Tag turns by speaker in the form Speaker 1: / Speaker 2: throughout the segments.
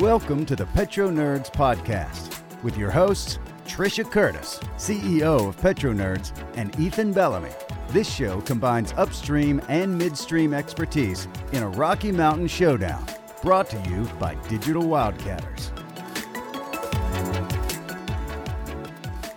Speaker 1: Welcome to the PetroNerds Podcast with your hosts, Trisha Curtis, CEO of PetroNerds, and Ethan Bellamy. This show combines upstream and midstream expertise in a Rocky Mountain showdown, brought to you by Digital Wildcatters.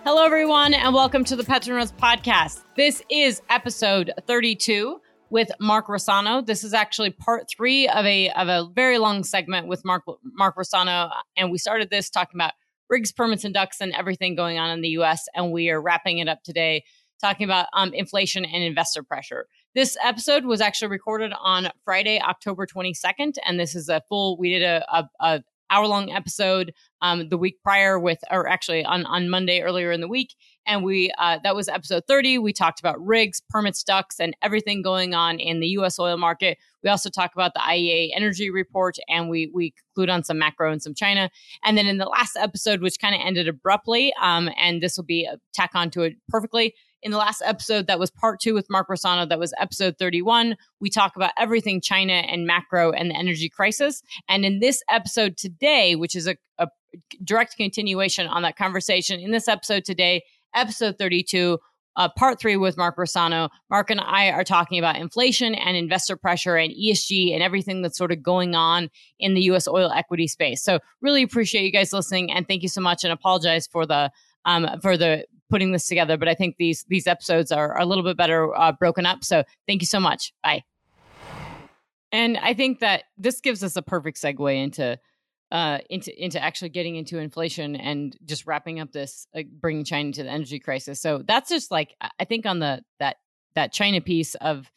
Speaker 2: Hello, everyone, and welcome to the PetroNerds Podcast. This is episode 32 with Mark Rossano. This is actually part three of a of a very long segment with Mark Mark Rossano, and we started this talking about rigs, permits, and DUCs, and everything going on in the U.S. And we are wrapping it up today talking about um, inflation and investor pressure. This episode was actually recorded on Friday, October 22nd, and this is a full. We did a, a, a hour long episode um, the week prior with, or actually on on Monday earlier in the week, and we uh, that was episode 30. We talked about rigs, permits, DUCs, and everything going on in the U.S. oil market. We also talk about the IEA energy report, and we we conclude on some macro and some China. And then in the last episode, which kind of ended abruptly, um, and this will be a tack onto it perfectly in the last episode that was part two with Mark Rossano, that was episode 31. We talk about everything China and macro and the energy crisis. And in this episode today, which is a, a direct continuation on that conversation, in this episode today, episode 32, uh, part three with Mark Rossano. Mark and I are talking about inflation and investor pressure and ESG and everything that's sort of going on in the U.S. oil equity space. So really appreciate you guys listening and thank you so much and apologize for the um, for the putting this together. But I think these these episodes are, are a little bit better uh, broken up. So thank you so much. Bye. And I think that this gives us a perfect segue into uh, into into actually getting into inflation and just wrapping up this like bringing China to the energy crisis. So that's just like I think on the that that China piece of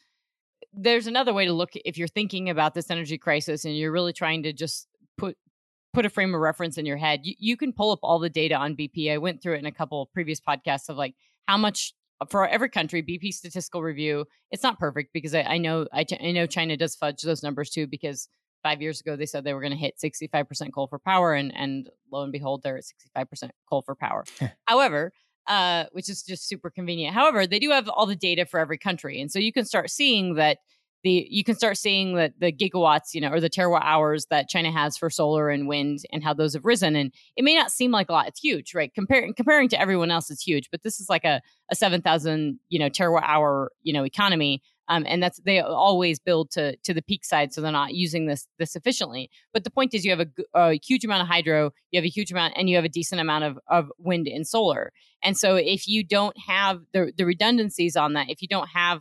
Speaker 2: there's another way to look if you're thinking about this energy crisis and you're really trying to just put put a frame of reference in your head, you, you can pull up all the data on BP. I went through it in a couple previous podcasts of like how much for every country BP statistical review. It's not perfect because I, I know I, I know China does fudge those numbers too because five years ago they said they were going to hit 65% coal for power and and lo and behold they're at 65% coal for power. However, uh, which is just super convenient. However, they do have all the data for every country, and so you can start seeing that the you can start seeing that the gigawatts, you know, or the terawatt hours that China has for solar and wind and how those have risen. And it may not seem like a lot. It's huge, right? Comparing comparing to everyone else, it's huge. But this is like a, a seven thousand, you know, terawatt hour, you know, economy. Um, and that's they always build to to the peak side, so they're not using this this efficiently. But the point is, you have a, a huge amount of hydro, you have a huge amount, and you have a decent amount of of wind and solar. And so, if you don't have the the redundancies on that, if you don't have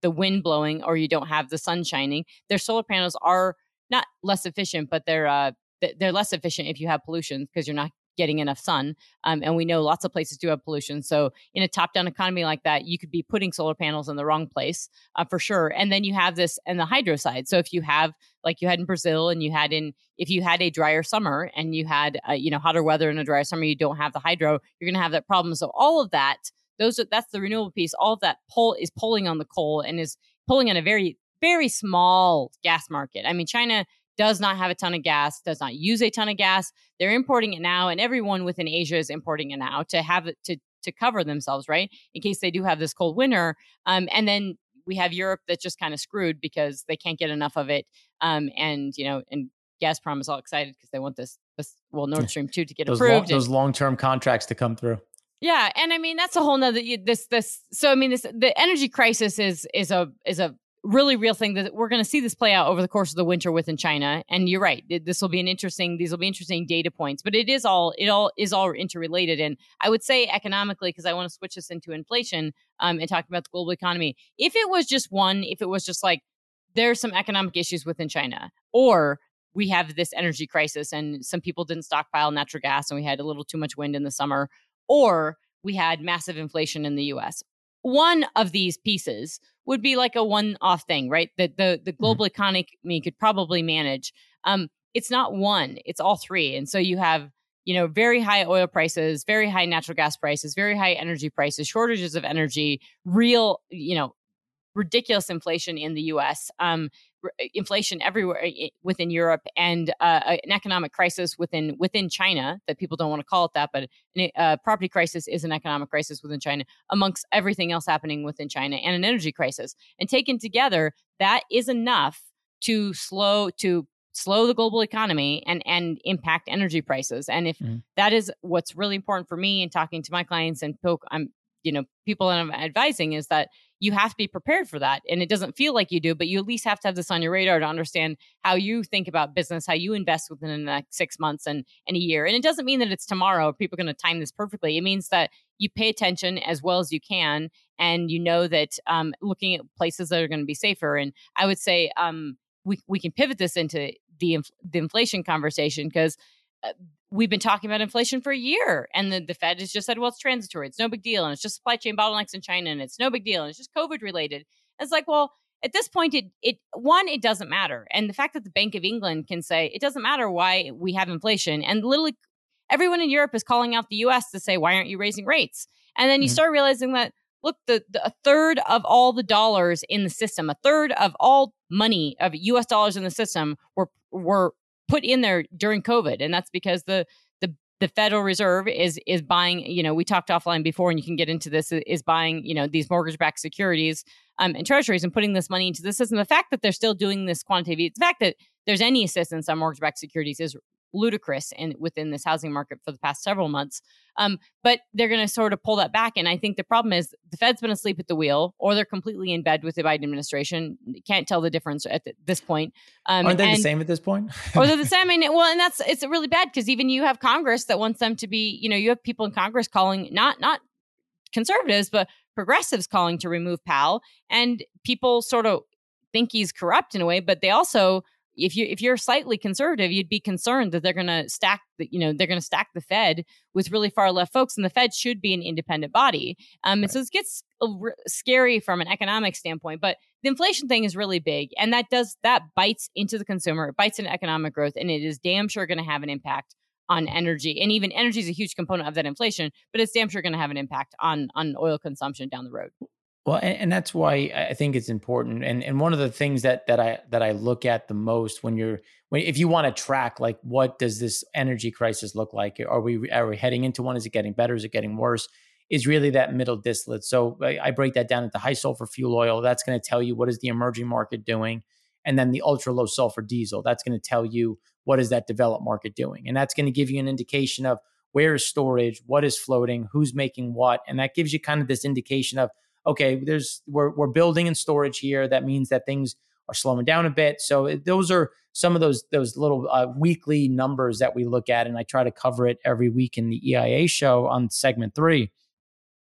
Speaker 2: the wind blowing or you don't have the sun shining, their solar panels are not less efficient, but they're uh, they're less efficient if you have pollution because you're not getting enough sun. Um, and we know lots of places do have pollution. So in a top-down economy like that, you could be putting solar panels in the wrong place uh, for sure. And then you have this and the hydro side. So if you have like you had in Brazil, and you had in if you had a drier summer and you had uh, you know hotter weather in a drier summer, you don't have the hydro, you're going to have that problem. So all of that those are that's the renewable piece. All of that pull is pulling on the coal and is pulling on a very very small gas market. I mean, China does not have a ton of gas, does not use a ton of gas. They're importing it now, and everyone within Asia is importing it now to have it to to cover themselves, right? In case they do have this cold winter. Um, and then we have Europe that's just kind of screwed because they can't get enough of it. Um, and you know, and Gazprom is all excited because they want this this well Nord Stream two to get
Speaker 3: those
Speaker 2: approved.
Speaker 3: Long, those long term contracts to come through.
Speaker 2: Yeah, and I mean that's a whole nother this this. So I mean this the energy crisis is is a is a really real thing that we're going to see this play out over the course of the winter within China. And you're right, this will be an interesting. These will be interesting data points, but it is all it all is all interrelated. And I would say economically, because I want to switch this into inflation um, and talk about the global economy. If it was just one, if it was just like there's some economic issues within China, or we have this energy crisis and some people didn't stockpile natural gas and we had a little too much wind in the summer or we had massive inflation in the US. One of these pieces would be like a one off thing, right? That the, the mm-hmm. global mm-hmm. economy could probably manage. Um, it's not one, it's all three. And so you have, you know, very high oil prices, very high natural gas prices, very high energy prices, shortages of energy, real, you know, ridiculous inflation in the US. Um, inflation everywhere within Europe and uh, an economic crisis within within China that people don't want to call it that, but a uh, property crisis is an economic crisis within China amongst everything else happening within China and an energy crisis. And taken together, that is enough to slow to slow the global economy and and impact energy prices. And if mm. that is what's really important for me in talking to my clients and poke, I'm you know people I'm advising is that you have to be prepared for that. And it doesn't feel like you do, but you at least have to have this on your radar to understand how you think about business, how you invest within the next six months and, and a year. And it doesn't mean that it's tomorrow. People are going to time this perfectly. It means that you pay attention as well as you can. And you know that um, looking at places that are going to be safer. And I would say um, we, we can pivot this into the, the inflation conversation because we've been talking about inflation for a year and the, the fed has just said well it's transitory. It's no big deal and it's just supply chain bottlenecks in china and it's no big deal and it's just covid related. It's like well at this point it it one it doesn't matter and the fact that the bank of england can say it doesn't matter why we have inflation and literally everyone in europe is calling out the us to say why aren't you raising rates? And then you mm-hmm. start realizing that look the, the, a third of all the dollars in the system a third of all money of us dollars in the system were were put in there during COVID, and that's because the the the Federal Reserve is is buying. You know, we talked offline before, and you can get into this. Is buying you know these mortgage backed securities um, and treasuries and putting this money into the system. The fact that they're still doing this quantitative, the fact that there's any assistance on mortgage backed securities is ludicrous in within this housing market for the past several months. Um, but they're going to sort of pull that back. And I think the problem is the Fed's been asleep at the wheel, or they're completely in bed with the Biden administration. Can't tell the difference at the, this point.
Speaker 3: Um, Aren't they and, the same at this point?
Speaker 2: or they're the same. Well, and that's it's really bad because even you have Congress that wants them to be. You know, you have people in Congress calling not not conservatives, but progressives calling to remove Powell, and people sort of think he's corrupt in a way, but they also if you if you're slightly conservative, you'd be concerned that they're going to stack the, you know they're going to stack the Fed with really far left folks, and the Fed should be an independent body. Um, right. and so it gets scary from an economic standpoint, but the inflation thing is really big, and that does that bites into the consumer, it bites into economic growth, and it is damn sure going to have an impact on energy and even energy is a huge component of that inflation but it's damn sure going to have an impact on on oil consumption down the road
Speaker 3: well, and, and, that's why I think it's important. And and one of the things that that I that I look at the most when you're when if you want to track like what does this energy crisis look like? Are we are we heading into one? Is it getting better? Is it getting worse? Is really that middle distillate. So I, I break that down into high sulfur fuel oil. That's going to tell you what is the emerging market doing, and then the ultra low sulfur diesel. That's going to tell you what is that developed market doing, and that's going to give you an indication of where is storage, what is floating, who's making what, and that gives you kind of this indication of okay, there's we're we're building in storage here. That means that things are slowing down a bit. So those are some of those those little uh, weekly numbers that we look at, and I try to cover it every week in the EIA show on segment three.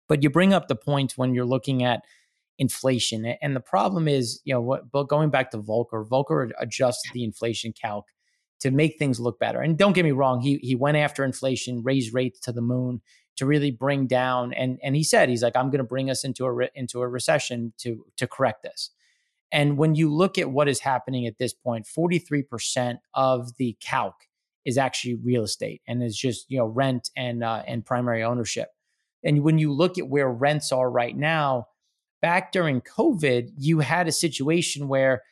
Speaker 3: But you bring up the point when you're looking at inflation, and the problem is, you know, what? But going back to Volcker, Volcker adjusted the inflation calc to make things look better. And don't get me wrong, he he went after inflation, raised rates to the moon to really bring down and and he said he's like I'm going to bring us into a re- into a recession to to correct this. And when you look at what is happening at this point, 43% of the calc is actually real estate and it's just, you know, rent and uh, and primary ownership. And when you look at where rents are right now, back during COVID, you had a situation where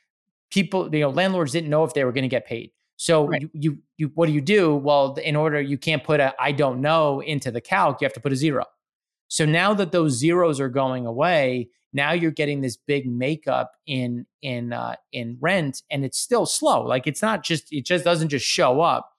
Speaker 3: people, you know, landlords didn't know if they were going to get paid. So right. you, you, you what do you do? Well, in order you can't put a I don't know into the calc, you have to put a zero. So now that those zeros are going away, now you're getting this big makeup in in uh, in rent, and it's still slow. Like it's not just it just doesn't just show up.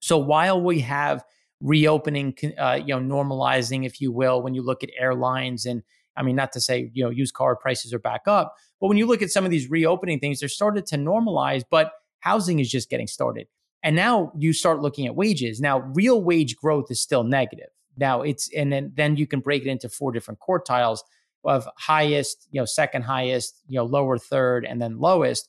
Speaker 3: So while we have reopening, uh, you know, normalizing, if you will, when you look at airlines and I mean, not to say you know used car prices are back up, but when you look at some of these reopening things, they're started to normalize, but housing is just getting started. And now you start looking at wages. Now, real wage growth is still negative. Now it's and then then you can break it into four different quartiles of highest, you know, second highest, you know, lower third, and then lowest.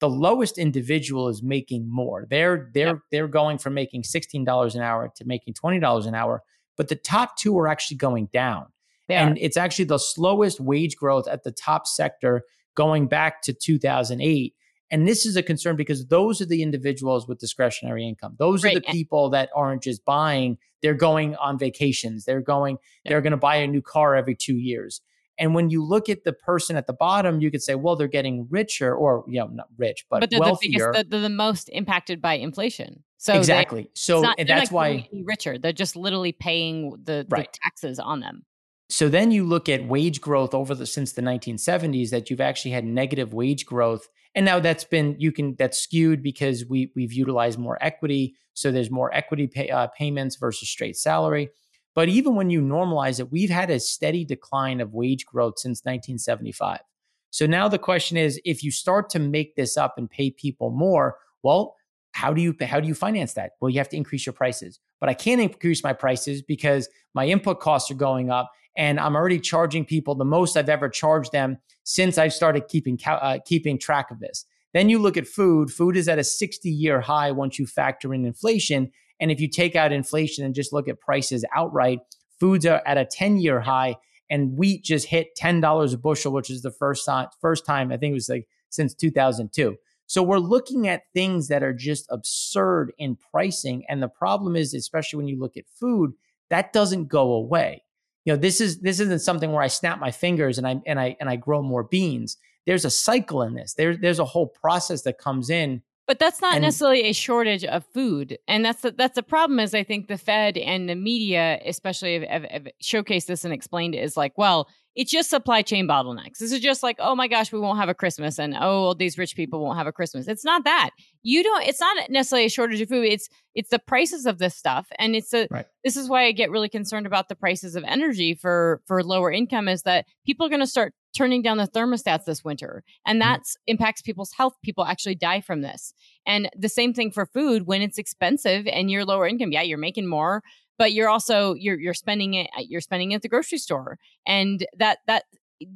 Speaker 3: The lowest individual is making more. They're they're yep. they're going from making sixteen dollars an hour to making twenty dollars an hour. But the top two are actually going down. They and are. it's actually the slowest wage growth at the top sector going back to 2008 and this is a concern because those are the individuals with discretionary income. Those right. are the people that aren't just buying, they're going on vacations. They're going, yeah. they're going to buy a new car every two years. And when you look at the person at the bottom, you could say, well, they're getting richer or, you know, not rich, but, but they're wealthier.
Speaker 2: The biggest, they're the most impacted by inflation. So
Speaker 3: exactly. They, so not, and that's why
Speaker 2: richer. They're just literally paying the, right. the taxes on them.
Speaker 3: So then you look at wage growth over the since the 1970s that you've actually had negative wage growth. And now that's been you can that's skewed because we we've utilized more equity, so there's more equity pay, uh, payments versus straight salary. But even when you normalize it, we've had a steady decline of wage growth since 1975. So now the question is if you start to make this up and pay people more, well, how do you how do you finance that? Well, you have to increase your prices. But I can't increase my prices because my input costs are going up and I'm already charging people the most I've ever charged them since I started keeping uh, keeping track of this. Then you look at food. Food is at a 60 year high once you factor in inflation. And if you take out inflation and just look at prices outright, foods are at a 10 year high and wheat just hit $10 a bushel, which is the first time, first time I think it was like since 2002. So we're looking at things that are just absurd in pricing. And the problem is, especially when you look at food, that doesn't go away. You know, this is this isn't something where I snap my fingers and I and I and I grow more beans. There's a cycle in this. There, there's a whole process that comes in
Speaker 2: but that's not and, necessarily a shortage of food, and that's the, that's the problem. Is I think the Fed and the media, especially, have, have, have showcased this and explained it as like, well, it's just supply chain bottlenecks. This is just like, oh my gosh, we won't have a Christmas, and oh, these rich people won't have a Christmas. It's not that. You don't. It's not necessarily a shortage of food. It's it's the prices of this stuff, and it's a. Right. This is why I get really concerned about the prices of energy for for lower income. Is that people are going to start turning down the thermostats this winter and that mm. impacts people's health people actually die from this and the same thing for food when it's expensive and you're lower income yeah you're making more but you're also you're you're spending it you're spending it at the grocery store and that that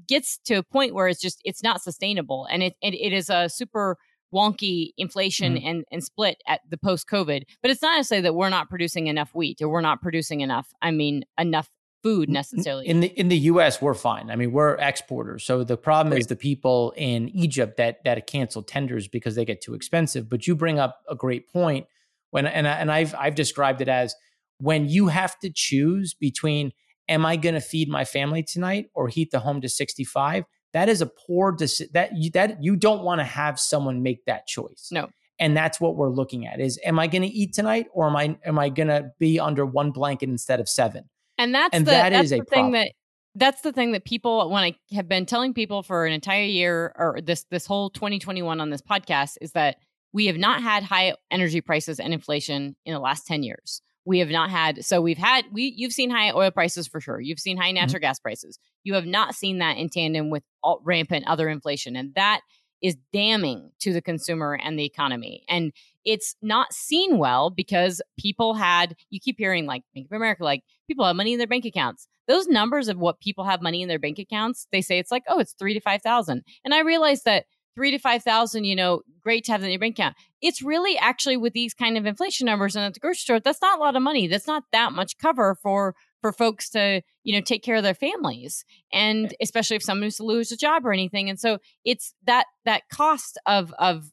Speaker 2: gets to a point where it's just it's not sustainable and it it, it is a super wonky inflation mm and, and split at the post COVID. But it's not to say that we're not producing enough wheat or we're not producing enough, I mean, enough food necessarily.
Speaker 3: In the in the US we're fine. I mean, we're exporters. So the problem right. is the people in Egypt that that cancel tenders because they get too expensive. But you bring up a great point when and and I've I've described it as when you have to choose between am I going to feed my family tonight or heat the home to 65? That is a poor decision that you, that you don't want to have someone make that choice.
Speaker 2: No.
Speaker 3: And that's what we're looking at is am I going to eat tonight or am I am I going to be under one blanket instead of seven?
Speaker 2: And that's and the, that that's is the a thing problem. that that's the thing that people when I have been telling people for an entire year or this this whole 2021 on this podcast is that we have not had high energy prices and inflation in the last 10 years. We have not had so we've had we you've seen high oil prices for sure. You've seen high mm-hmm. natural mm-hmm. gas prices. You have not seen that in tandem with all, rampant other inflation and that is damning to the consumer and the economy. And it's not seen well because people had, you keep hearing like Bank of America, like people have money in their bank accounts. Those numbers of what people have money in their bank accounts, they say it's like, oh, it's three to 5,000. And I realized that three to 5,000, you know, great to have in your bank account. It's really actually with these kind of inflation numbers and at the grocery store, that's not a lot of money. That's not that much cover for for folks to you know take care of their families and eh especially if someone who's to lose a job or anything and so it's that that cost of of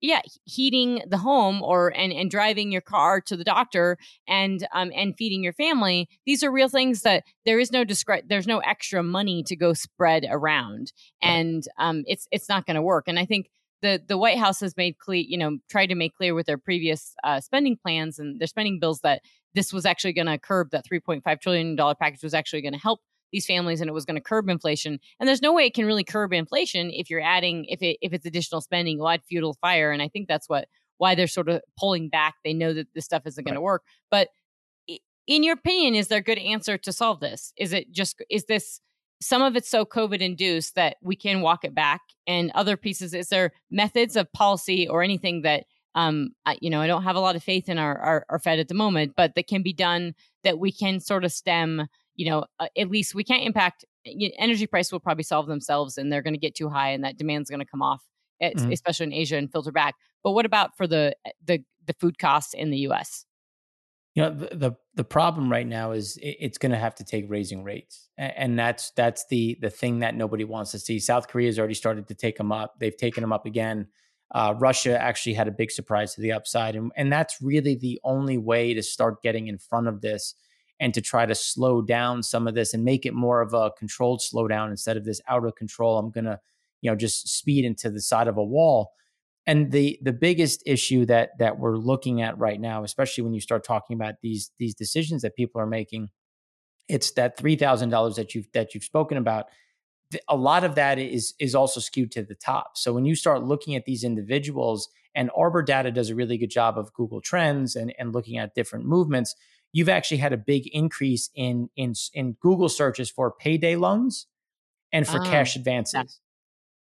Speaker 2: yeah heating the home or and and driving your car to the doctor and um and feeding your family these are real things that there is no discre- there's no extra money to go spread around and um it's it's not going to work. And i think the the white house has made clear you know tried to make clear with their previous uh, spending plans and their spending bills that this was actually going to curb that 3.5 trillion dollar package was actually going to help these families and it was going to curb inflation and there's no way it can really curb inflation if you're adding if it if it's additional spending you'll add fuel fire and i think that's what why they're sort of pulling back they know that this stuff isn't going right. to work but in your opinion is there a good answer to solve this is it just is this some of it's so covid induced that we can walk it back and other pieces is there methods of policy or anything that um, I, you know, I don't have a lot of faith in our, our, our Fed at the moment, but that can be done that we can sort of stem. You know, uh, at least we can't impact You energy price will probably solve themselves, and they're going to get too high, and that demand's going to come off, mm-hmm. especially in Asia, and filter back. But what about for the eh, the the food costs in the U.S.?
Speaker 3: You know, the the, the problem right now is it's going to have to take raising rates, and that's that's the the thing that nobody wants to see. South Korea has already started to take them up. They've taken them up again. Uh, Russia actually had a big surprise to the upside. And, and that's really the only way to start getting in front of this and to try to slow down some of this and make it more of a controlled slowdown instead of this out of control. I'm going to, you know, just speed into the side of a wall. And the the biggest issue that that we're looking at right now, especially when you start talking about these these decisions that people are making, it's that three thousand dollars that you've that you've spoken about. A lot of that is is also skewed to the top. So when you start looking at these individuals, and Arbor Data does a really good job of Google Trends and and looking at different movements, you've actually had a big increase in in in Google searches for payday loans and for oh, cash advances. That's,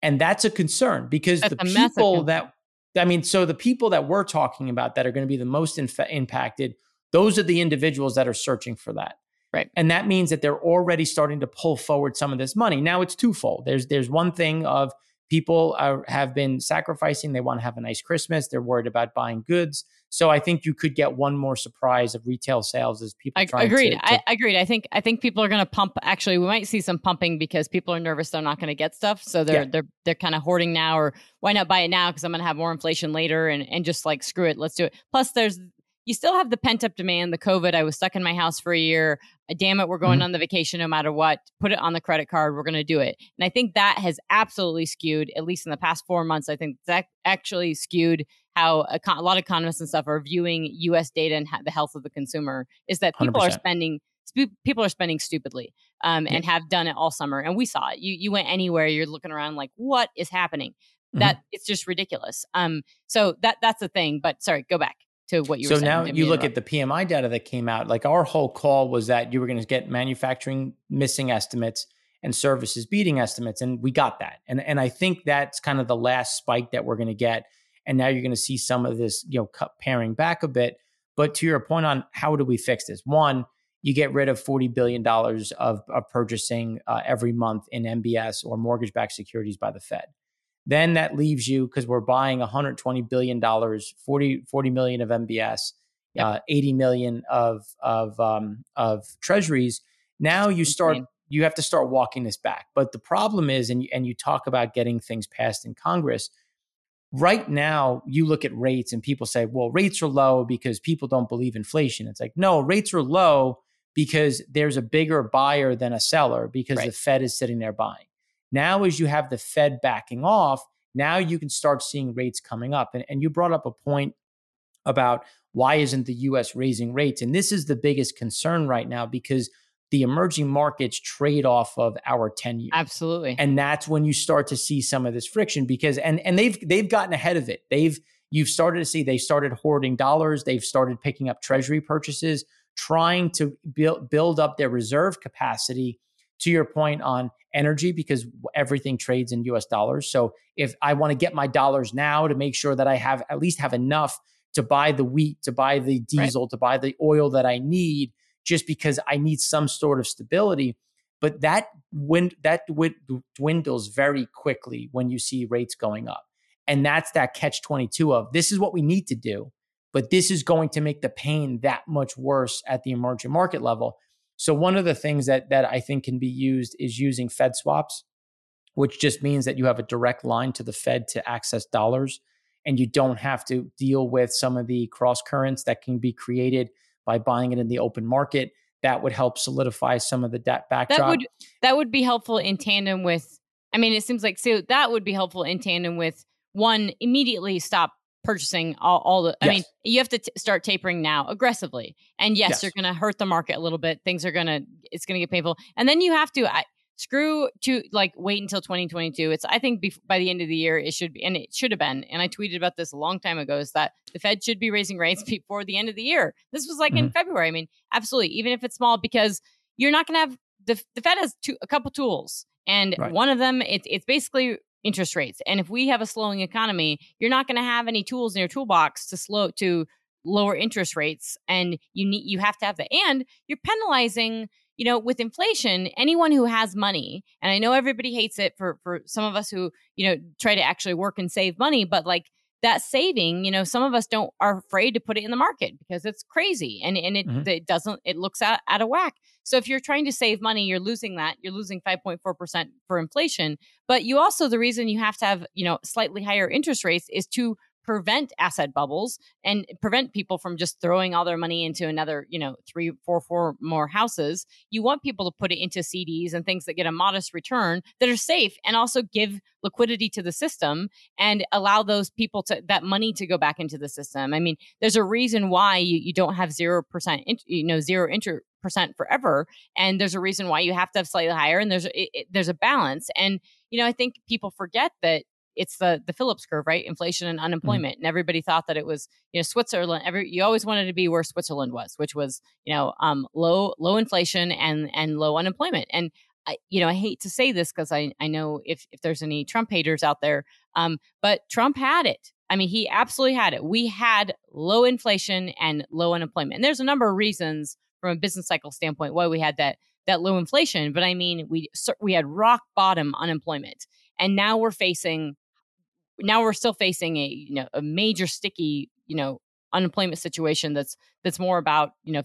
Speaker 3: and that's a concern because the people that I mean, so the people that we're talking about that are going to be the most inf- impacted, those are the individuals that are searching for that.
Speaker 2: Right.
Speaker 3: And that means that they're already starting to pull forward some of this money. Now it's twofold. There's there's one thing of people are, have been sacrificing. They want to have a nice Christmas. They're worried about buying goods. So I think you could get one more surprise of retail sales as people. I,
Speaker 2: agreed.
Speaker 3: To, to,
Speaker 2: I agreed. I think I think people are going to pump. Actually, we might see some pumping because people are nervous they're not going to get stuff. So they're yeah. they're they're kind of hoarding now, or why not buy it now because I'm going to have more inflation later, and and just like screw it, let's do it. Plus, there's you still have the pent up demand, the COVID. I was stuck in my house for a year. Uh, damn it, we're going mm-hmm. on the vacation no matter what. Put it on the credit card. We're going to do it. And I think that has absolutely skewed, at least in the past four months. I think that actually skewed how a, a lot of economists and stuff are viewing U.S. data and ha- the health of the consumer. Is that people 100%. are spending people are spending stupidly um, and have done it all summer. And we saw it. You you went anywhere, you're looking around like, what is happening? Mm-hmm. That it's just ridiculous. Um, so that that's the thing. But sorry, go back to what you
Speaker 3: so
Speaker 2: saying,
Speaker 3: now you look at the PMI data that came out. Like our whole call was that you were going to get manufacturing missing estimates and services beating estimates, and we got that. And and I think that's kind of the last spike that we're going to get. And now you're going to see some of this, you know, paring back a bit. But to your point on how do we fix this? One, you get rid of forty billion dollars of, of purchasing uh, every month in MBS or mortgage-backed securities by the Fed. Then that leaves you because we're buying 120 billion dollars, 40, 40 million of MBS, yep. uh, 80 million of of um, of treasuries. Now you start you have to start walking this back. But the problem is, and you, and you talk about getting things passed in Congress. Right now, you look at rates and people say, well, rates are low because people don't believe inflation. It's like, no, rates are low because there's a bigger buyer than a seller because right. the Fed is sitting there buying. Now, as you have the Fed backing off, now you can start seeing rates coming up. And, and you brought up a point about why isn't the US raising rates? And this is the biggest concern right now because the emerging markets trade off of our 10 year.
Speaker 2: Absolutely.
Speaker 3: And that's when you start to see some of this friction because and and they've they've gotten ahead of it. They've you've started to see they started hoarding dollars, they've started picking up treasury purchases, trying to build build up their reserve capacity to your point on energy because everything trades in US dollars. So if I want to get my dollars now to make sure that I have at least have enough to buy the wheat, to buy the diesel, right. to buy the oil that I need just because I need some sort of stability, but that when that dwindles very quickly when you see rates going up. And that's that catch 22 of this is what we need to do, but this is going to make the pain that much worse at the emerging market level so one of the things that that I think can be used is using Fed swaps, which just means that you have a direct line to the Fed to access dollars and you don't have to deal with some of the cross currents that can be created by buying it in the open market. That would help solidify some of the debt backdrop.
Speaker 2: That would that would be helpful in tandem with I mean it seems like so that would be helpful in tandem with one immediately stop purchasing all, all the. I mean, you have to t- start tapering now aggressively, and yes, yes. you're going to hurt the market a little bit. Things are going to, it's going to get painful, and then you have to. I, screw to like wait until 2022 it's i think bef- by the end of the year it should be and it should have been and i tweeted about this a long time ago is that the fed should be raising rates before the end of the year this was like mm-hmm. in february i mean absolutely even if it's small because you're not going to have the, the fed has two, a couple tools and right. one of them it's it's basically interest rates. And if we have a slowing economy, you're not going to have any tools in your toolbox to slow to lower interest rates and you need you have to have that and you're penalizing you know with inflation anyone who has money and i know everybody hates it for for some of us who you know try to actually work and save money but like that saving, you know, some of us don't are afraid to put it in the market because it's crazy and and it, mm-hmm. it doesn't it looks out, out of whack. So if you're trying to save money, you're losing that. You're losing 5.4% for inflation. But you also the reason you have to have, you know, slightly higher interest rates is to prevent asset bubbles and prevent people from just throwing all their money into another, you know, three, four, four more houses. You want people to put it into CDs and things that get a modest return that are safe and also give liquidity to the system and allow those people to that money to go back into the system. I mean, there's a reason why you, you don't have zero percent, you know, zero inter percent forever, and there's a reason why you have to have slightly higher, and there's it, it, there's a balance. And you know, I think people forget that it's the the Phillips curve, right? Inflation and mm-hmm. unemployment, mm-hmm. and everybody thought that it was you know Switzerland. Every you always wanted to be where Switzerland was, which was you know um, low low inflation and and low unemployment. And I, you know, I hate to say this because I I know if if there's any Trump haters out there, um, but Trump had it. I mean, he absolutely had it. We had low inflation and low unemployment, and there's a number of reasons from a business cycle standpoint why we had that that low inflation. But I mean, we we had rock bottom unemployment, and now we're facing now we're still facing a you know a major sticky you know unemployment situation that's that's more about you know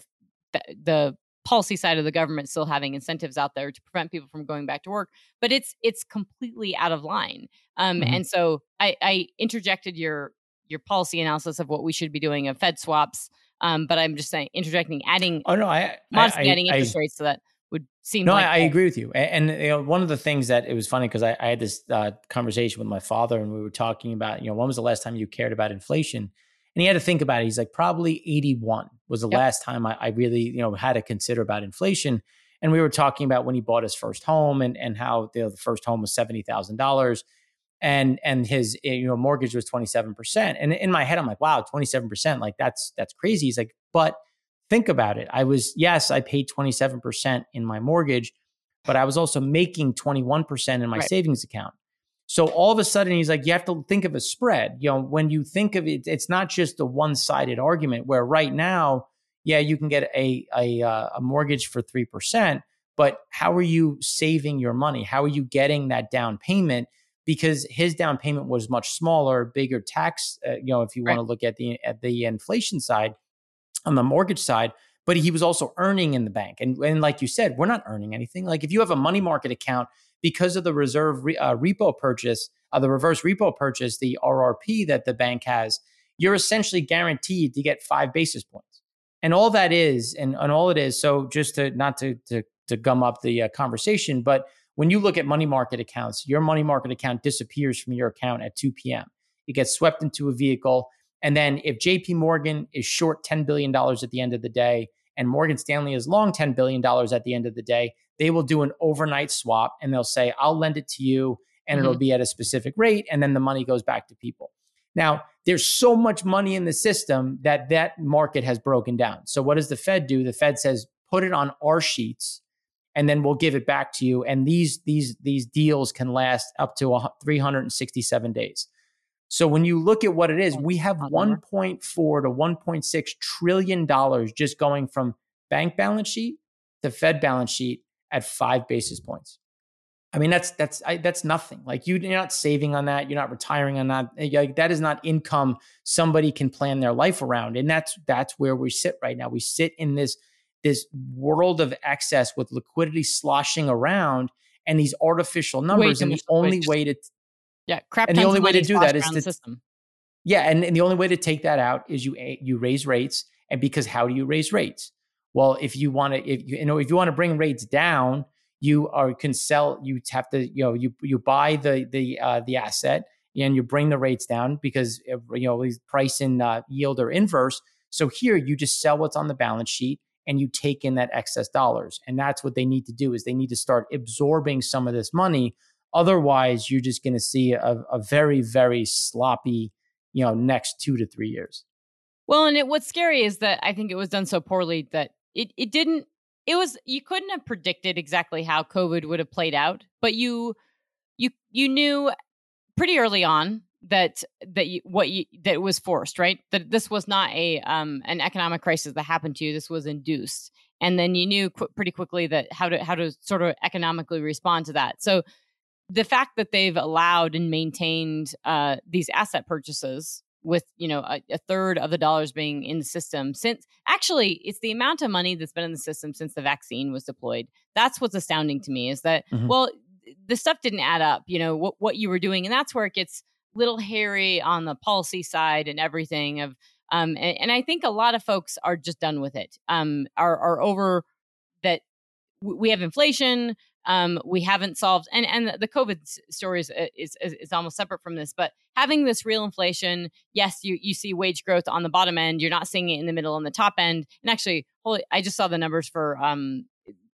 Speaker 2: the, the policy side of the government still having incentives out there to prevent people from going back to work but it's it's completely out of line um, mm-hmm. and so I, I interjected your your policy analysis of what we should be doing of fed swaps um, but i'm just saying interjecting adding
Speaker 3: oh no i
Speaker 2: modestly I, adding interest I, rates to that would seem
Speaker 3: no
Speaker 2: like
Speaker 3: I, I, agree with you and, and, you know one of the things that it was funny because I, I, had this uh, conversation with my father and we were talking about you know when was the last time you cared about inflation? And he had to think about it. He's like probably 81 was the yep. last time I, I, really you know had to consider about inflation. And we were talking about when he bought his first home and and how you know, the first home was $70000 and and his eh, you know mortgage was 27% and in my head i'm like wow 27% like that's that's crazy. He's like but think about it. I was, yes, I paid 27% in my mortgage, but I was also making 21% in my right. savings account. So all of a sudden, he's like, you have to think of a spread. You know, when you think of it, it's not just a one sided argument where right now, yeah, you can get a, a, uh, a mortgage for 3%, but how are you saving your money? How are you getting that down payment? Because his down payment was much smaller, bigger tax. Uh, you know, if you right. want to look at the at the inflation side, on the mortgage side, but he was also earning in the bank. And, and like you said, we're not earning anything. Like if you have a money market account because of the reserve re, uh, repo purchase, uh, the reverse repo purchase, the RRP that the bank has, you're essentially guaranteed to get five basis points. And all that is, and, and all it is, so just to not to, to, to gum up the uh, conversation, but when you look at money market accounts, your money market account disappears from your account at 2 p.m. It gets swept into a vehicle and then if JP Morgan is short $10 billion at the end of the day and Morgan Stanley is long $10 billion at the end of the day, they will do an overnight swap and they'll say, I'll lend it to you and mm-hmm. it'll be at a specific rate. And then the money goes back to people. Now, there's so much money in the system that that market has broken down. So, what does the Fed do? The Fed says, put it on our sheets and then we'll give it back to you. And these, these, these deals can last up to 367 days. So when you look at what it is, we have 1.4 to 1.6 trillion dollars just going from bank balance sheet to Fed balance sheet at five basis points. I mean, that's that's I, that's nothing. Like you, you're not saving on that. You're not retiring on that. Like that is not income somebody can plan their life around. And that's that's where we sit right now. We sit in this this world of excess with liquidity sloshing around and these artificial numbers. and the only way to
Speaker 2: yeah, crap.
Speaker 3: And the only way to do that is
Speaker 2: to system.
Speaker 3: Yeah, and, and the only way to take that out is you you raise rates, and because how do you raise rates? Well, if you want to, if you, you know, if you want to bring rates down, you are can sell. You have to, you know, you you buy the the uh, the asset and you bring the rates down because you know price and uh, yield are inverse. So here you just sell what's on the balance sheet and you take in that excess dollars, and that's what they need to do is they need to start absorbing some of this money Otherwise, you're just going to see a, a very, very sloppy, you know, next two to three years.
Speaker 2: Well, and it, what's scary is that I think it was done so poorly that it, it didn't, it was, you couldn't have predicted exactly how COVID would have played out, but you, you, you knew pretty early on that that you, what you that was forced right? That this was not a um an economic crisis that happened to you this was induced. And then you knew qu- pretty quickly that how to how to sort of economically respond to that. So the fact that they've allowed and maintained uh, these asset purchases with you know a, a, third of the dollars being in the system since actually it's the amount of money that's been in the system since the vaccine was deployed that's what's astounding to me is that mm-hmm. well the stuff didn't add up you know what, what you were doing and that's where it gets little hairy on the policy side and everything of um and, and i think a lot of folks are just done with it um are are over that we have inflation Um, we haven't solved, and and the COVID story is, is is almost separate from this. But having this real inflation, yes, you you see wage growth on the bottom end. You're not seeing it in the middle and the top end. And actually, holy, I just saw the numbers for um,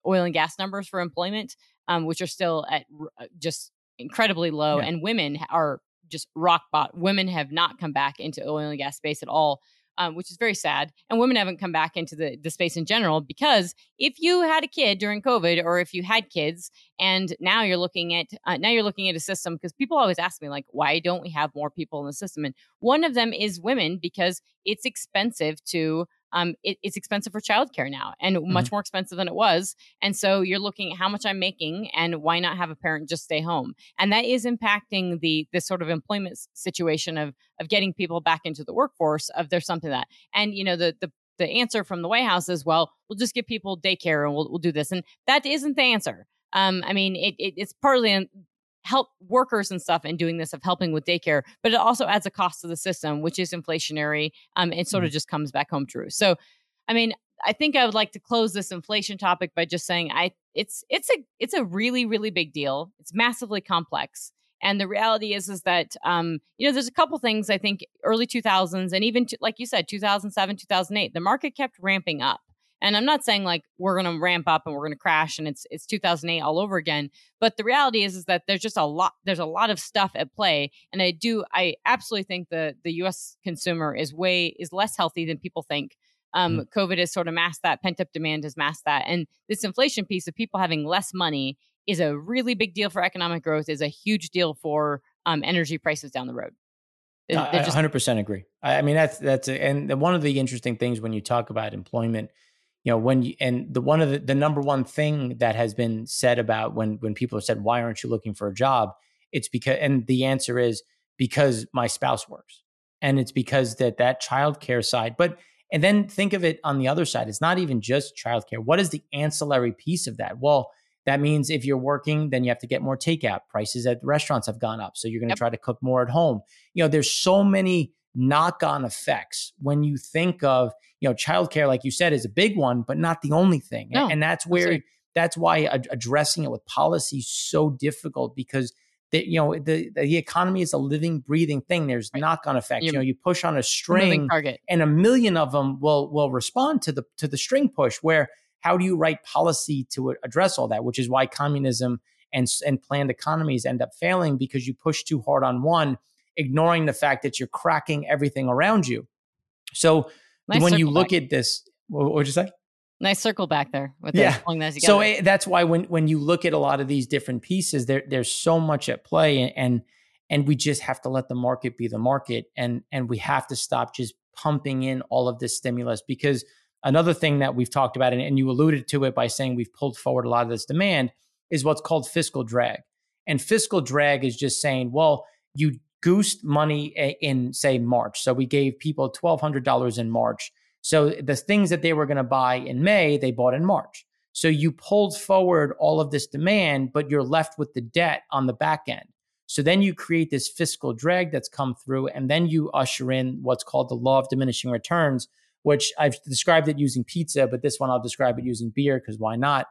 Speaker 2: oil and gas numbers for employment, um, which are still at r- just incredibly low, yeah. and women are just rock bottom. Women have not come back into oil and gas space at all um, which is very sad. And women haven't come back into the, the space in general because if you had a kid during COVID or if you had kids and now you're looking at uh, now you're looking at a system because people always ask me like why don't we have more people in the system and one of them is women because it's expensive to um, it, it's expensive for childcare now and mm-hmm. much more expensive than it was. And so you're looking at how much I'm making and why not have a parent just stay home? And that is impacting the this sort of employment situation of of getting people back into the workforce. Of there's something that and you know the the the answer from the White House is well we'll just give people daycare and we'll we'll do this and that isn't the answer. Um, I mean, it, it, it's partly help workers and stuff in doing this of helping with daycare, but it also adds a cost to the system, which is inflationary. Um, it sort mm-hmm. of just comes back home true. So, I mean, I think I would like to close this inflation topic by just saying I it's it's a it's a really really big deal. It's massively complex. And the reality is, is that um, you know, there's a couple things I think early 2000s and even like you said, 2007, 2008, the market kept ramping up. And I'm not saying like we're going to ramp up and we're going to crash and it's it's 2008 all over again, but the reality is is that there's just a lot there's a lot of stuff at play and I do I absolutely think the the US consumer is way is less healthy than people think. Um, mm. COVID has sort of masked that pent up demand has masked that and this inflation piece of people having less money is a really big deal for economic growth is a huge deal for um, energy prices down the road.
Speaker 3: I 100% agree. I mean, that's, that's, a, and one of the interesting things when you talk about employment you know when you and the one of the, the number one thing that has been said about when when people have said why aren't you looking for a job? It's because and the answer is because my spouse works. And it's because that that childcare side but and then think of it on the other side. It's not even just childcare. What is the ancillary piece of that? Well that means if you're working then you have to get more takeout. Prices at restaurants have gone up so you're going to yep. try to cook more at home. You know there's so many knock on effects when you think of, you know, childcare, like you said, is a big one, but not the only thing. No, and that's where, that's why addressing it with policy is so difficult because the, you know the the economy is a living breathing thing there's right. knock on effects you, you know you push on a string and a million of them will will respond to the to the string push where how do you write policy to address all that which is why communism and and planned economies end up failing because you push too hard on one ignoring the fact that you're cracking everything around you. So nice when you look back. at this, what would you say?
Speaker 2: Nice circle back there with
Speaker 3: yeah. That so it, that's why when when you look at a lot of these different pieces, there there's so much at play, and, and and we just have to let the market be the market, and and we have to stop just pumping in all of this stimulus because another thing that we've talked about, and, and you alluded to it by saying we've pulled forward a lot of this demand, is what's called fiscal drag, and fiscal drag is just saying, well, you goosed money in, say, March. So we gave people $1,200 in March. So the things that they were going to buy in May, they bought in March. So you pulled forward all of this demand, but you're left with the debt on the back end. So then you create this fiscal drag that's come through, and then you usher in what's called the law of diminishing returns, which I've described it using pizza, but this one I'll describe it using beer because why not?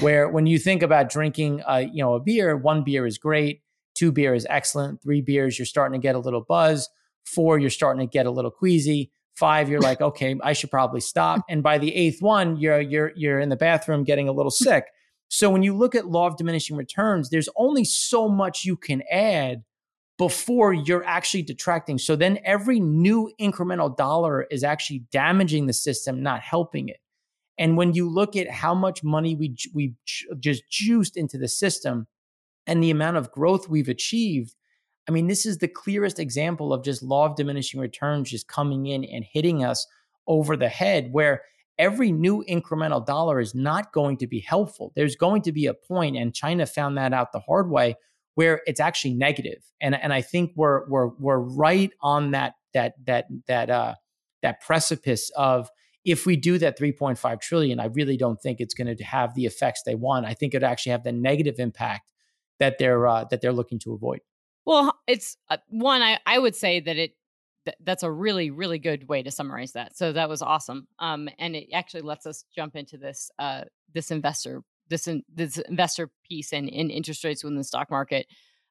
Speaker 3: Where when you think about drinking, uh, you know, a beer, one beer is great Two beer is excellent. Three beers, you're starting to get a little buzz. Four, you're starting to get a little queasy. Five, you're like, okay, I should probably stop. And by the eighth one, you're you're you're in the bathroom getting a little sick. So when you look at law of diminishing returns, there's only so much you can add before you're actually detracting. So then every new incremental dollar is actually damaging the system, not helping it. And when you look at how much money we we just juiced into the system, and the amount of growth we've achieved, I mean, this is the clearest example of just law of diminishing returns just coming in and hitting us over the head where every new incremental dollar is not going to be helpful. There's going to be a point, and China found that out the hard way, where it's actually negative. And and I think we're we're we're right on that that that that uh that precipice of if we do that 3.5 trillion, I really don't think it's going to have the effects they want. I think it actually have the negative impact that they're uh, that they're looking to avoid?
Speaker 2: Well, it's uh, one. I I would say that it th- that's a really really good way to summarize that. So that was awesome. Um, and it actually lets us jump into this uh this investor this this investor piece and in interest rates within the stock market.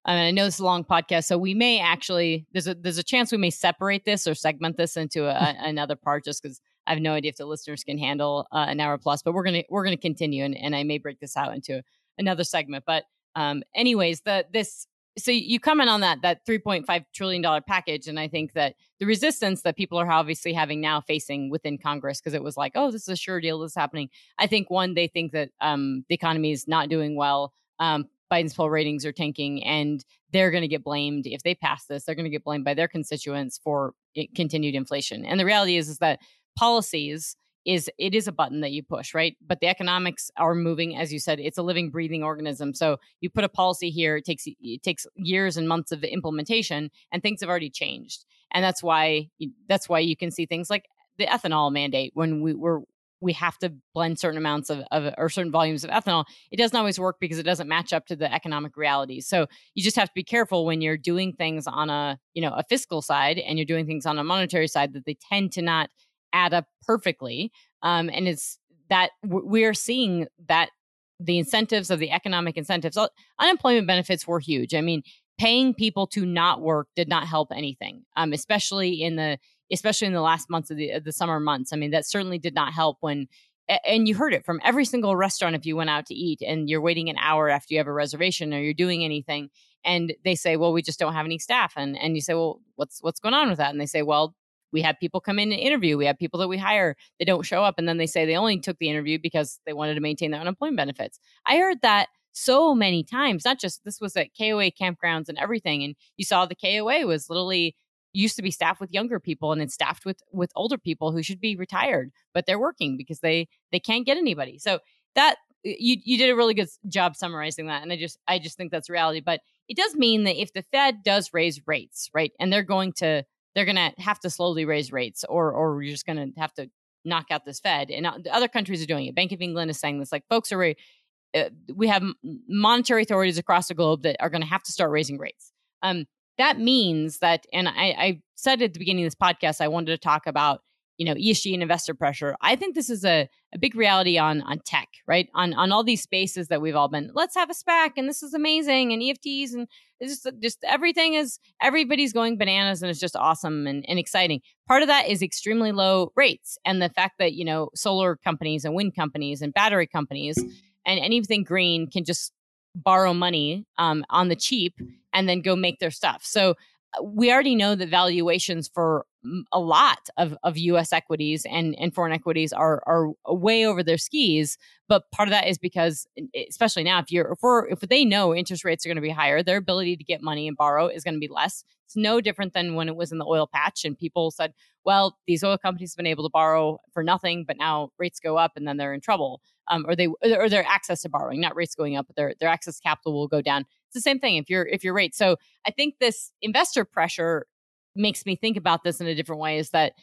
Speaker 2: Um, and I know this is a long podcast, so we may actually there's a there's a chance we may separate this or segment this into a, another part, just because I have no idea if the listeners can handle uh, an hour plus. But we're gonna we're gonna continue, and, and I may break this out into another segment. But um, anyways, the this so you comment on that that 3.5 trillion dollar package and i think that the resistance that people are obviously having now facing within congress because it was like oh this is a sure deal this is happening. I think one they think that um, the economy is not doing well um, biden's poll ratings are tanking and they're going to get blamed if they pass this they're going to get blamed by their constituents for continued inflation. And the reality is is that policies is it is a button that you push, right? But the economics are moving, as you said, it's a living, breathing organism. So you put a policy here, it takes it takes years and months of implementation, and things have already changed. And that's why that's why you can see things like the ethanol mandate when we were we have to blend certain amounts of, of, or certain volumes of ethanol it doesn't always work because it doesn't match up to the economic realities so you just have to be careful when you're doing things on a you know a fiscal side and you're doing things on a monetary side that they tend to not add up perfectly. Um, and it's that we're seeing that the incentives of the economic incentives, unemployment benefits were huge. I mean, paying people to not work did not help anything, um, especially in the especially in the last months of the of the summer months. I mean, that certainly did not help when. And you heard it from every single restaurant if you went out to eat and you're waiting an hour after you have a reservation or you're doing anything and they say, "Well, we just don't have any staff." And and you say, "Well, what's what's going on with that?" And they say, "Well, we have people come in and interview. We have people that we hire. They don't show up. And then they say they only took the interview because they wanted to maintain their unemployment benefits. I heard that so many times, not just this was at KOA campgrounds and everything. And you saw the KOA was literally used to be staffed with younger people and it's staffed with with older people who should be retired, but they're working because they they can't get anybody. So that you you did a really good job summarizing that and i just i just think that's reality but it does mean that if the fed does raise rates right and they're going to they're going to have to slowly raise rates or or we're just going to have to knock out this fed. And uh, other countries are doing it. Bank of england is saying this like folks are uh, we have monetary authorities across the globe that are going to have to start raising rates. Um, that means that and I, I said at the beginning of this podcast i wanted to talk about you know ESG and investor pressure. I think this is a, a big reality on on tech, right? On on all these spaces that we've all been. Let's have a SPAC, and this is amazing, and EFTs, and just just everything is everybody's going bananas, and it's just awesome and, and exciting. Part of that is extremely low rates, and the fact that you know solar companies and wind companies and battery companies and anything green can just borrow money um, on the cheap and then go make their stuff. So we already know that valuations for a lot of, of US equities and, and foreign equities are are way over their skis. But part of that is because especially now if you're if we're if they know interest rates are going to be higher, their ability to get money and borrow is going to be less. It's no different than when it was in the oil patch and people said, well, these oil companies have been able to borrow for nothing, but now rates go up and then they're in trouble. Um, or they or their access to borrowing, not rates going up, but their their access to capital will go down. It's the same thing if you're if you're rate. So I think this investor pressure makes me think about this in a different way. Is that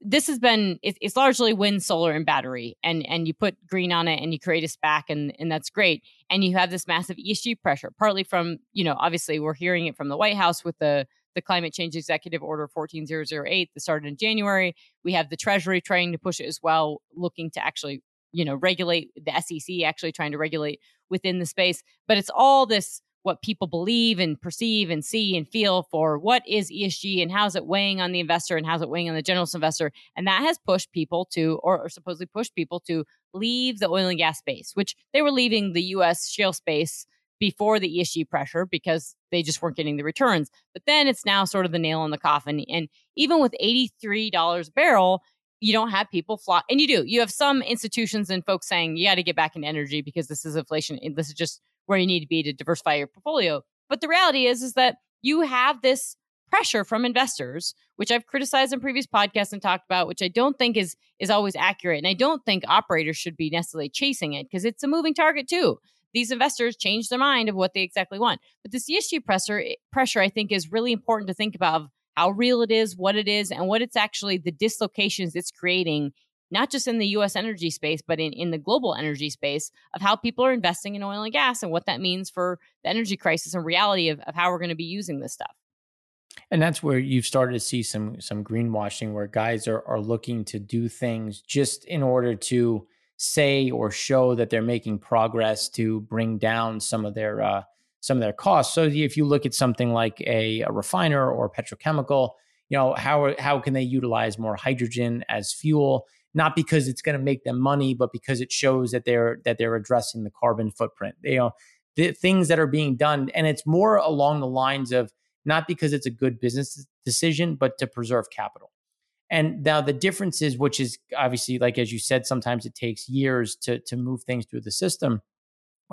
Speaker 2: this has been it, it's largely wind, solar, and battery, and and you put green on it and you create a SPAC, and and that's great. And you have this massive ESG pressure, partly from you know obviously we're hearing it from the White House with the the climate change executive order 14008 that started in January. We have the Treasury trying to push it as well, looking to actually you know regulate the SEC actually trying to regulate within the space but it's all this what people believe and perceive and see and feel for what is ESG and how's it weighing on the investor and how's it weighing on the generalist investor and that has pushed people to or, or supposedly pushed people to leave the oil and gas space which they were leaving the US shale space before the ESG pressure because they just weren't getting the returns. But then it's now sort of the nail in the coffin. And even with $83 a barrel, you don't have people fly and you do you have some institutions and folks saying you got to get back into energy because this is inflation this is just where you need to be to diversify your portfolio. But the reality is is that you have this pressure from investors which i've criticized in previous podcasts and talked about which i don't think is is always accurate and i don't think operators should be necessarily chasing it because it's a moving target too. These investors change their mind of what they exactly want. But this esg pressure eh, pressure i think is really important to think about how real it is, what it is, and what it's actually the dislocations it's creating, not just in the US energy space, but in, in the global energy space of how people are investing in oil and gas and what that means for the energy crisis and reality of, of how we're going to be using this stuff.
Speaker 3: And that's where you've started to see some some greenwashing where guys are are looking to do things just in order to say or show that they're making progress to bring down some of their uh, some of their costs. So if you look at something like a, a refiner or petrochemical, you know how how can they utilize more hydrogen as fuel? Not because it's going to make them money, but because it shows that they're that they're addressing the carbon footprint. You know the things that are being done, and it's more along the lines of not because it's a good business decision, but to preserve capital. And now the difference is, which is obviously, like as you said, sometimes it takes years to to move things through the system.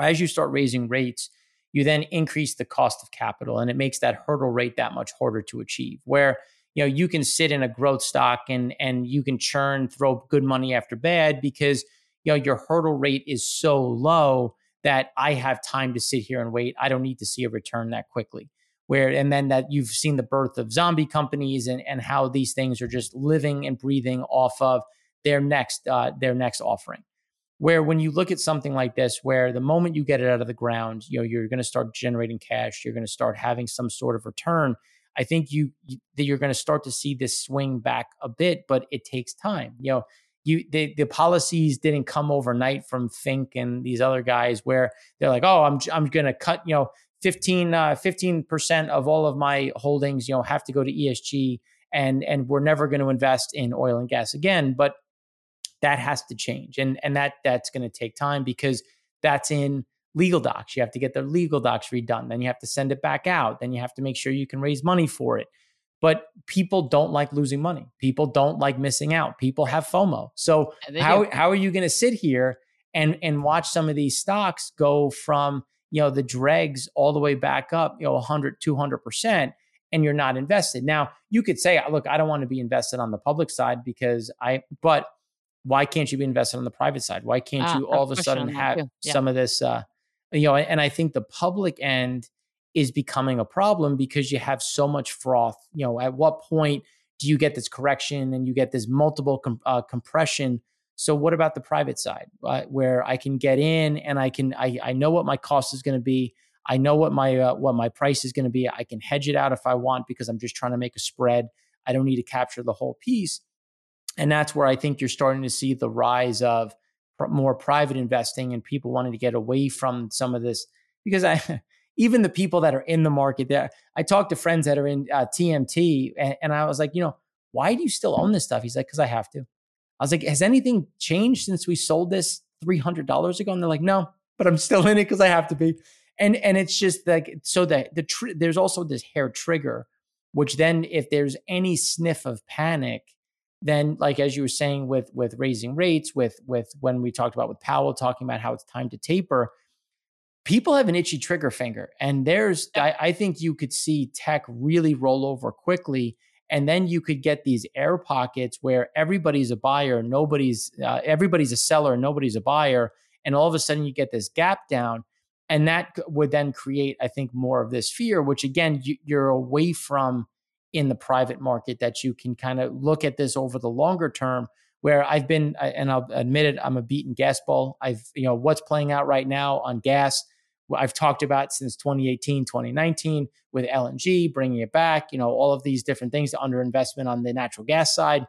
Speaker 3: As you start raising rates, you then increase the cost of capital, and it makes that hurdle rate that much harder to achieve. Where you know you can sit in a growth stock and and you can churn, throw good money after bad because you know your hurdle rate is so low that I have time to sit here and wait. I don't need to see a return that quickly where and then that you've seen the birth of zombie companies and and how these things are just living and breathing off of their next uh, their next offering where when you look at something like this where the moment you get it out of the ground you know you're going to start generating cash you're going to start having some sort of return i think you, you that you're going to start to see this swing back a bit but it takes time you know? You the, the policies didn't come overnight from Fink and these other guys where they're like, oh, I'm I'm going to cut you know 15 uh, 15% of all of my holdings you know have to go to ESG and and we're never going to invest in oil and gas again but that has to change and and that that's going to take time because that's in legal docs. You have to get the legal docs redone then you have to send it back out then you have to make sure you can raise money for it. But people don't like losing money. People don't like missing out. People have FOMO. So how do. how are you going to sit here and and watch some of these stocks go from you know the dregs all the way back up you know 100 200% and you're not invested? Now you could say look i don't want to be invested on the public side because i but why can't you be invested on the private side why can't ah, you all of a sudden have yeah. some of this uh you know and i think the public end is becoming a problem because you have so much froth you know at what point do you get this correction and you get this multiple com- uh, compression so what about the private side uh, where I can get in and I can I, I know what my cost is going to be. I know what my uh, what my price is going to be. I can hedge it out if I want because I'm just trying to make a spread. I don't need to capture the whole piece. And that's where I think you're starting to see the rise of more private investing and people wanting to get away from some of this because I even the people that are in the market there I talked to friends that are in uh, TMT and, and I was like, you know, why do you still own this stuff? He's like, because I have to. I was like, has anything changed since we sold this $300 ago? And they're like, no, but I'm still in it because I have to be. And, and it's just like, so that the, tr- there's also this hair trigger, which then if there's any sniff of panic, then like, as you were saying with, with raising rates, with, with when we talked about with Powell talking about how it's time to taper, people have an itchy trigger finger. And there's, I, I think you could see tech really roll over quickly. And then you could get these air pockets where everybody's a buyer nobody's uh, everybody's a seller nobody's a buyer. And all of a sudden you get this gap down. And that would then create i think more of this fear which again you, you're away from in the private market that you can kind of look at this over the longer term where i've been and i'll admit it i'm a beaten gas ball. i've you know what's playing out right now on gas I've talked about since 2018, 2019 with LNG, bringing it back, you know, all of these different things, underinvestment on the natural gas side.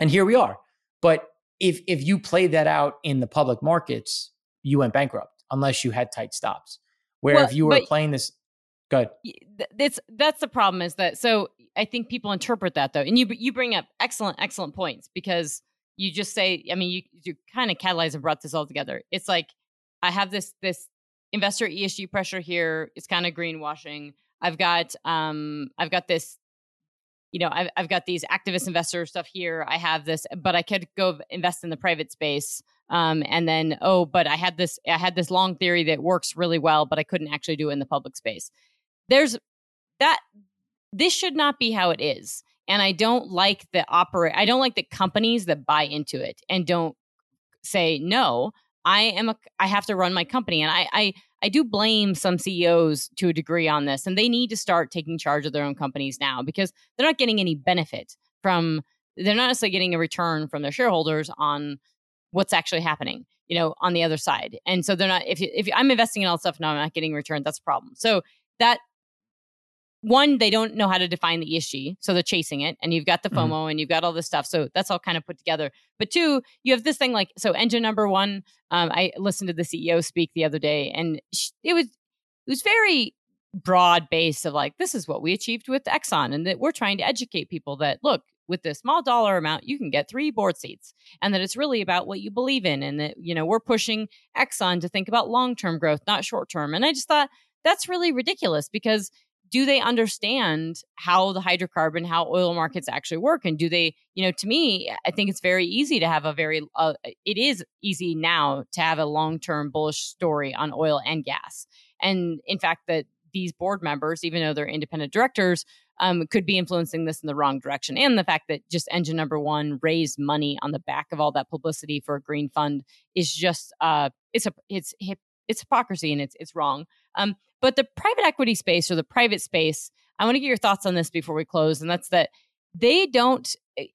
Speaker 3: And here we are. But if if you play that out in the public markets, you went bankrupt unless you had tight stops. Where well, if you were playing this, good.
Speaker 2: That's that's the problem is that so I think people interpret that though, and you you bring up excellent excellent points because you just say I mean you you kind of catalyze and brought this all together. It's like I have this this investor ESG pressure here. It's kind of greenwashing. I've got um I've got this you know I've, I've got these activist investor stuff here i have this but i could go invest in the private space um, and then oh but i had this i had this long theory that works really well but i couldn't actually do it in the public space there's that this should not be how it is and i don't like the operate i don't like the companies that buy into it and don't say no I am a I have to run my company and I I I do blame some CEOs to a degree on this and they need to start taking charge of their own companies now because they're not getting any benefit from they're not necessarily getting a return from their shareholders on what's actually happening you know on the other side and so they're not if you, if I'm investing in all stuff and I'm not getting return that's a problem. So that one, they don't know how to define the ESG, so they're chasing it, and you've got the FOMO
Speaker 3: Mhm.
Speaker 2: and you've got all this stuff. So that's all kind of put together. But two, you have this thing like so. Engine number one. Um, I listened to the CEO speak the other day, and it was it was very broad base of like this is what we achieved with Exxon, and that we're trying to educate people that look with the small dollar amount you can get three board seats, and that it's really about what you believe in, and that you know we're pushing Exxon to think about long term growth, not short term. And I just thought that's really ridiculous because do they understand how the hydrocarbon how oil markets actually work? And do they you know to me i think it's very easy to have a very uh, it is easy now to have a long-term bullish story on oil and gas. And in fact that these board members even though they're independent directors um, could be influencing this in the wrong direction. And the fact that just engine number one raised money on the back of all that publicity for a green fund is just uh, it's a it's hip, it's hypocrisy and it's it's wrong. Um, but the private equity space or the private space, I want to get your thoughts on this before we close. And that's that they don't, eh,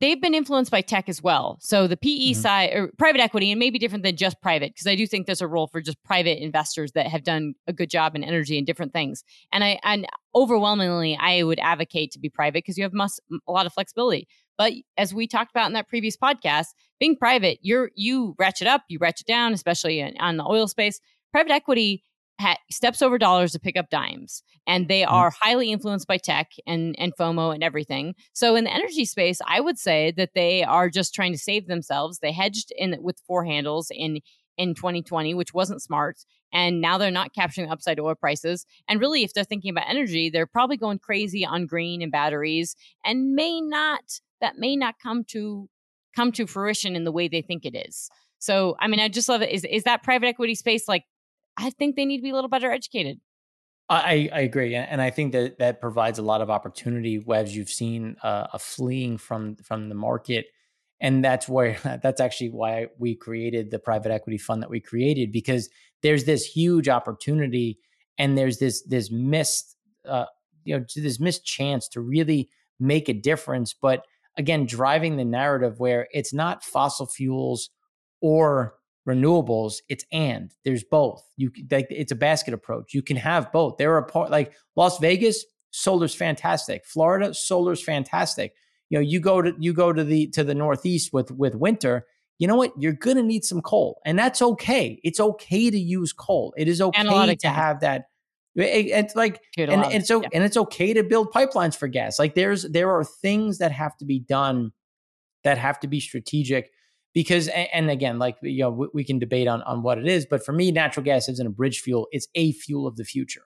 Speaker 2: they've been influenced by tech as well. So the PE
Speaker 3: Mhm.
Speaker 2: side or private equity, and maybe different than just private, because I do think there's a role for just private investors that have done a good job in energy and different things. And I, and overwhelmingly, I would advocate to be private because you have must, a lot of flexibility. But as we talked about in that previous podcast, being private, you're you ratchet up, you ratchet down, especially in, on the oil space. Private equity ha- steps over dollars to pick up dimes, and they mm-hmm. are highly influenced by tech and and FOMO and everything. So in the energy space, I would say that they are just trying to save themselves. They hedged in with four handles in in 2020, which wasn't smart. And now they're not capturing upside oil prices. And really, if they're thinking about energy, they're probably going crazy on green and batteries, and may not that may not come to come to fruition in the way they think it is. So, I mean, I just love it. Is is that private equity space like? I think they need to be a little better educated.
Speaker 3: I, I agree, and I think that that provides a lot of opportunity. As you've seen uh, a fleeing from from the market, and that's where that's actually why we created the private equity fund that we created because there's this huge opportunity, and there's this this missed uh, you know this missed chance to really make a difference. But again, driving the narrative where it's not fossil fuels or renewables it's and there's both. You like it's a basket approach. You can have both. There are part like las vegas solar's fantastic. Florida solar's fantastic. You know you go to you go to the to the northeast with with winter you know what? You're gonna need some coal and that's okay. It's okay to use coal. It is okay to have that. It, it's like
Speaker 2: Dude,
Speaker 3: and, and so
Speaker 2: yeah.
Speaker 3: and it's okay to build pipelines for gas. Like there's there are things that have to be done that have to be strategic because and again like you know we, can debate on on what it is but for me natural gas isn't a bridge fuel it's a fuel of the future.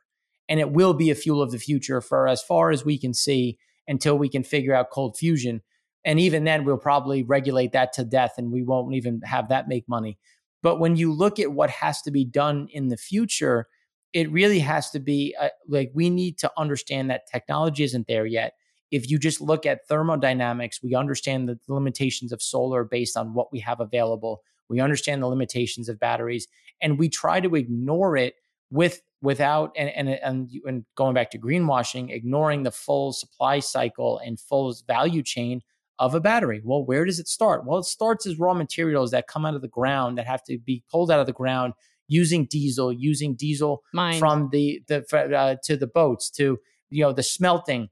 Speaker 3: And it will be a fuel of the future for as far as we can see until we can figure out cold fusion. And even then we'll probably regulate that to death and we won't even have that make money. But when you look at what has to be done in the future it really has to be uh, like we need to understand that technology isn't there yet if you just look at thermodynamics, we understand the limitations of solar based on what we have available. We understand the limitations of batteries, and we try to ignore it with without and and and, and going back to greenwashing, ignoring the full supply cycle and full value chain of a battery. Well, where does it start? Well, it starts as raw materials that come out of the ground that have to be pulled out of the ground using diesel, using diesel
Speaker 2: Mine.
Speaker 3: from the the uh, to the boats to you know the smelting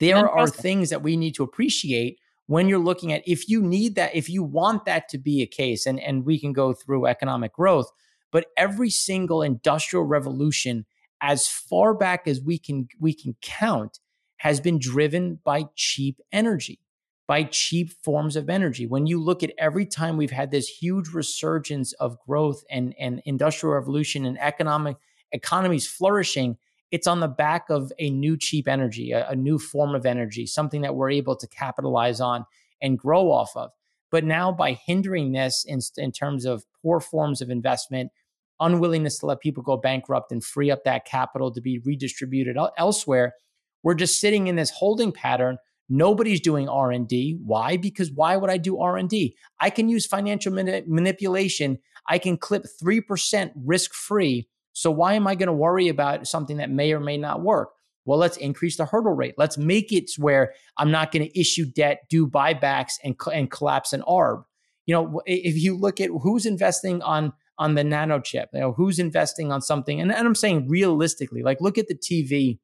Speaker 3: there are things that we need to appreciate when you're looking at if you need that if you want that to be a case and and we can go through economic growth but every single industrial revolution as far back as we can we can count has been driven by cheap energy by cheap forms of energy. When you look at every time we've had this huge resurgence of growth and and industrial revolution and economic economies flourishing it's on the back of a new cheap energy, a, a, new form of energy, something that we're able to capitalize on and grow off of. But now, by hindering this in, in terms of poor forms of investment, unwillingness to let people go bankrupt and free up that capital to be redistributed elsewhere, we're just sitting in this holding pattern. Nobody's doing R&D. Why? Because why would I do R&D? I can use financial mani- manipulation. I can clip 3% risk-free so why am I going to worry about something that may or may not work? Well, let's increase the hurdle rate. Let's make it where I'm not going to issue debt, do buybacks, and and collapse an ARB. You know, if you look at who's investing on on the nano chip, you know, who's investing on something, and, and I'm saying realistically, like look at the TV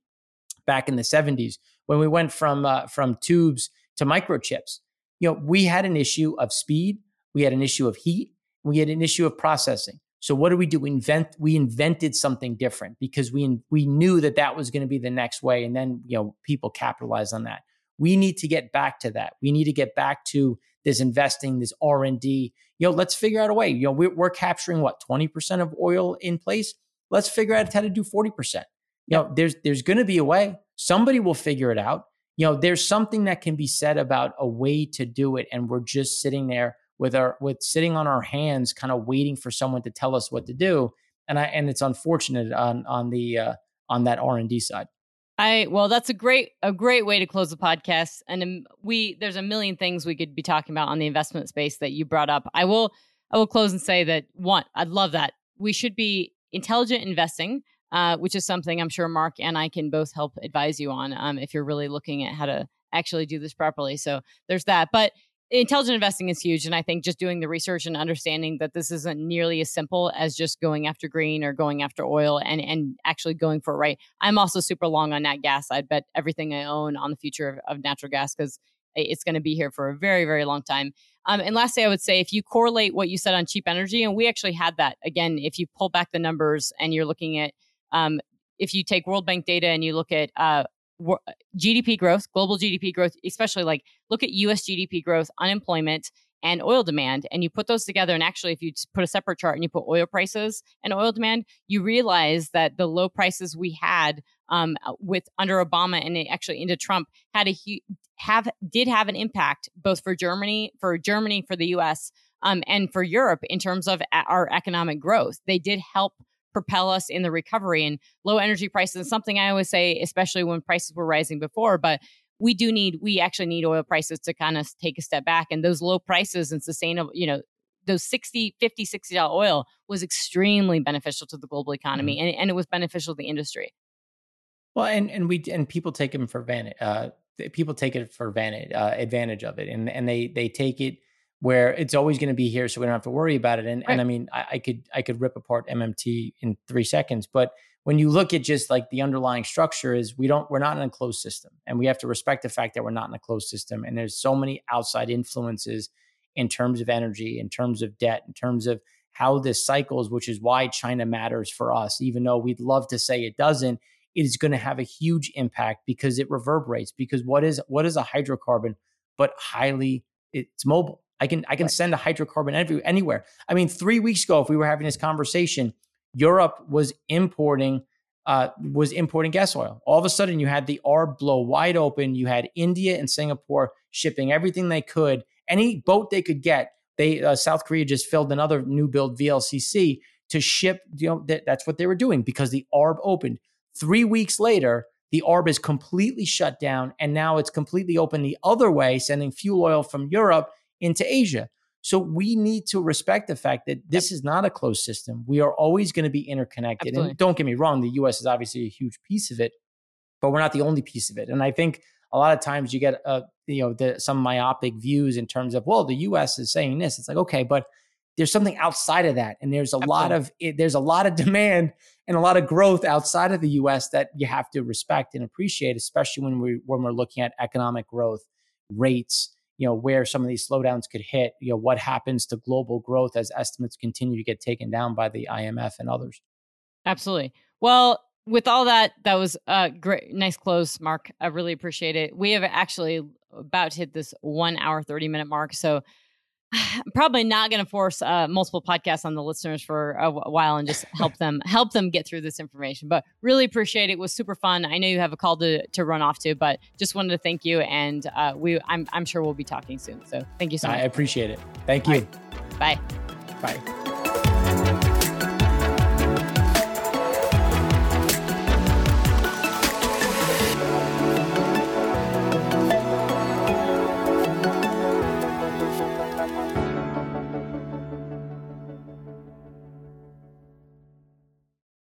Speaker 3: back in the 70s when we went from uh, from tubes to microchips. You know, we had an issue of speed, we had an issue of heat, we had an issue of processing. So what do we do? We invent we invented something different because we we knew that that was going to be the next way, and then you know people capitalized on that. We need to get back to that. We need to get back to this investing, this R and D. You know, let's figure out a way. You know, we're, we're capturing what twenty percent of oil in place. Let's figure out how to do forty percent. You know, there's there's going to be a way. Somebody will figure it out. You know, there's something that can be said about a way to do it, and we're just sitting there with our with sitting on our hands, kind of waiting for someone to tell us what to do. And I and it's unfortunate on on the uh, on that R and D side.
Speaker 2: I well, that's a great a great way to close the podcast. And um, we there's a million things we could be talking about on the investment space that you brought up. I will I will close and say that one, I'd love that we should be intelligent investing. Uh, which is something I'm sure Mark and I can both help advise you on um, if you're really looking at how to actually do this properly. So there's that. But intelligent investing is huge and i think just doing the research and understanding that this isn't nearly as simple as just going after green or going after oil and and actually going for it right. I'm also super long on nat gas. I'd bet everything i own on the future of, of natural gas because it's going to be here for a very very long time. Um, and lastly i would say if you correlate what you said on cheap energy and we actually had that again if you pull back the numbers and you're looking at um, if you take world bank data and you look at uh, GDP growth, global GDP growth, especially like look at US GDP growth, unemployment, and oil demand, and you put those together. And actually, if you put a separate chart and you put oil prices and oil demand, you realize that the low prices we had um, uh, with under Obama and actually into Trump had a have did have an impact both for Germany, for Germany, for the U.S. Um, and for Europe in terms of our economic growth. They did help propel us in the recovery and low energy prices is something I always say, especially when prices were rising before. But we do need, we actually need oil prices to kind of take a step back. And those low prices and sustainable, you know, those 60, 50, 60 dollar oil was extremely beneficial to the global economy mm-hmm. and, and it was beneficial to the industry.
Speaker 3: Well, and, and we, and people take them for vanity, uh, people take it for vanity, uh, advantage of it. And, and they, they take it, where it's always going to be here, so we don't have to worry about it. And right. and I mean, I, I, could I could rip apart MMT in three seconds, but when you look at just like the underlying structure, is we don't we're not in a closed system, and we have to respect the fact that we're not in a closed system, and there's so many outside influences in terms of energy, in terms of debt, in terms of how this cycles, which is why China matters for us, even though we'd love to say it doesn't. It is going to have a huge impact because it reverberates. Because what is what is a hydrocarbon but highly it's mobile I can I can right. send a hydrocarbon every, anywhere. I mean, three weeks ago, if we were having this conversation, Europe was importing uh, was importing gas oil. All of a sudden, you had the arb blow wide open. You had India and Singapore shipping everything they could, any boat they could get. They uh, South Korea just filled another new build VLCC to ship. You know that, that's what they were doing because the arb opened. Three weeks later, the arb is completely shut down, and now it's completely open the other way, sending fuel oil from Europe into Asia. So we need to respect the fact that this is not a closed system. We are always going to be interconnected. Absolutely. And don't get me wrong, the US is obviously a huge piece of it, but we're not the only piece of it. And I think a lot of times you get uh, you know the, some myopic views in terms of well the US is saying this. It's like okay, but there's something outside of that and there's a Absolutely. lot of it, there's a lot of demand and a lot of growth outside of the US that you have to respect and appreciate especially when we when we're looking at economic growth rates you know where some of these slowdowns could hit you know what happens to global growth as estimates continue to get taken down by the imf and others.
Speaker 2: Absolutely. Well with all that that was a great nice close mark. I really appreciate it. We have actually about to hit this one hour 30 minute mark so I'm probably not going to force uh, multiple podcasts on the listeners for a while and just help them help them get through this information. But really appreciate it. it. was super fun. I know you have a call to to run off to, but just wanted to thank you, and uh, we I'm I'm sure we'll be talking soon. So thank you so much. I
Speaker 3: appreciate it. Thank you.
Speaker 2: Right.
Speaker 3: Bye. Bye.